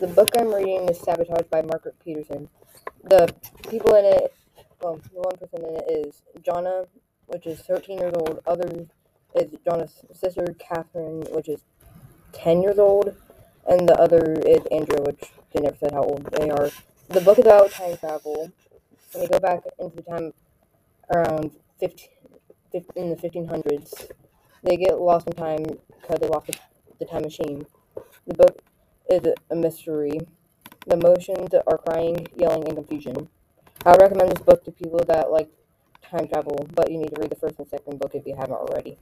The book I'm reading is Sabotage by Margaret Peterson. The people in it, well, the one person in it is Jonah, which is 13 years old. Other is Jonah's sister, Katherine, which is 10 years old. And the other is Andrea, which they never said how old they are. The book is about time travel. When they go back into the time around 15, 15 in the 1500s, they get lost in time because they lost the time machine. The book is a mystery. The emotions are crying, yelling, and confusion. I would recommend this book to people that like time travel, but you need to read the first and second book if you haven't already.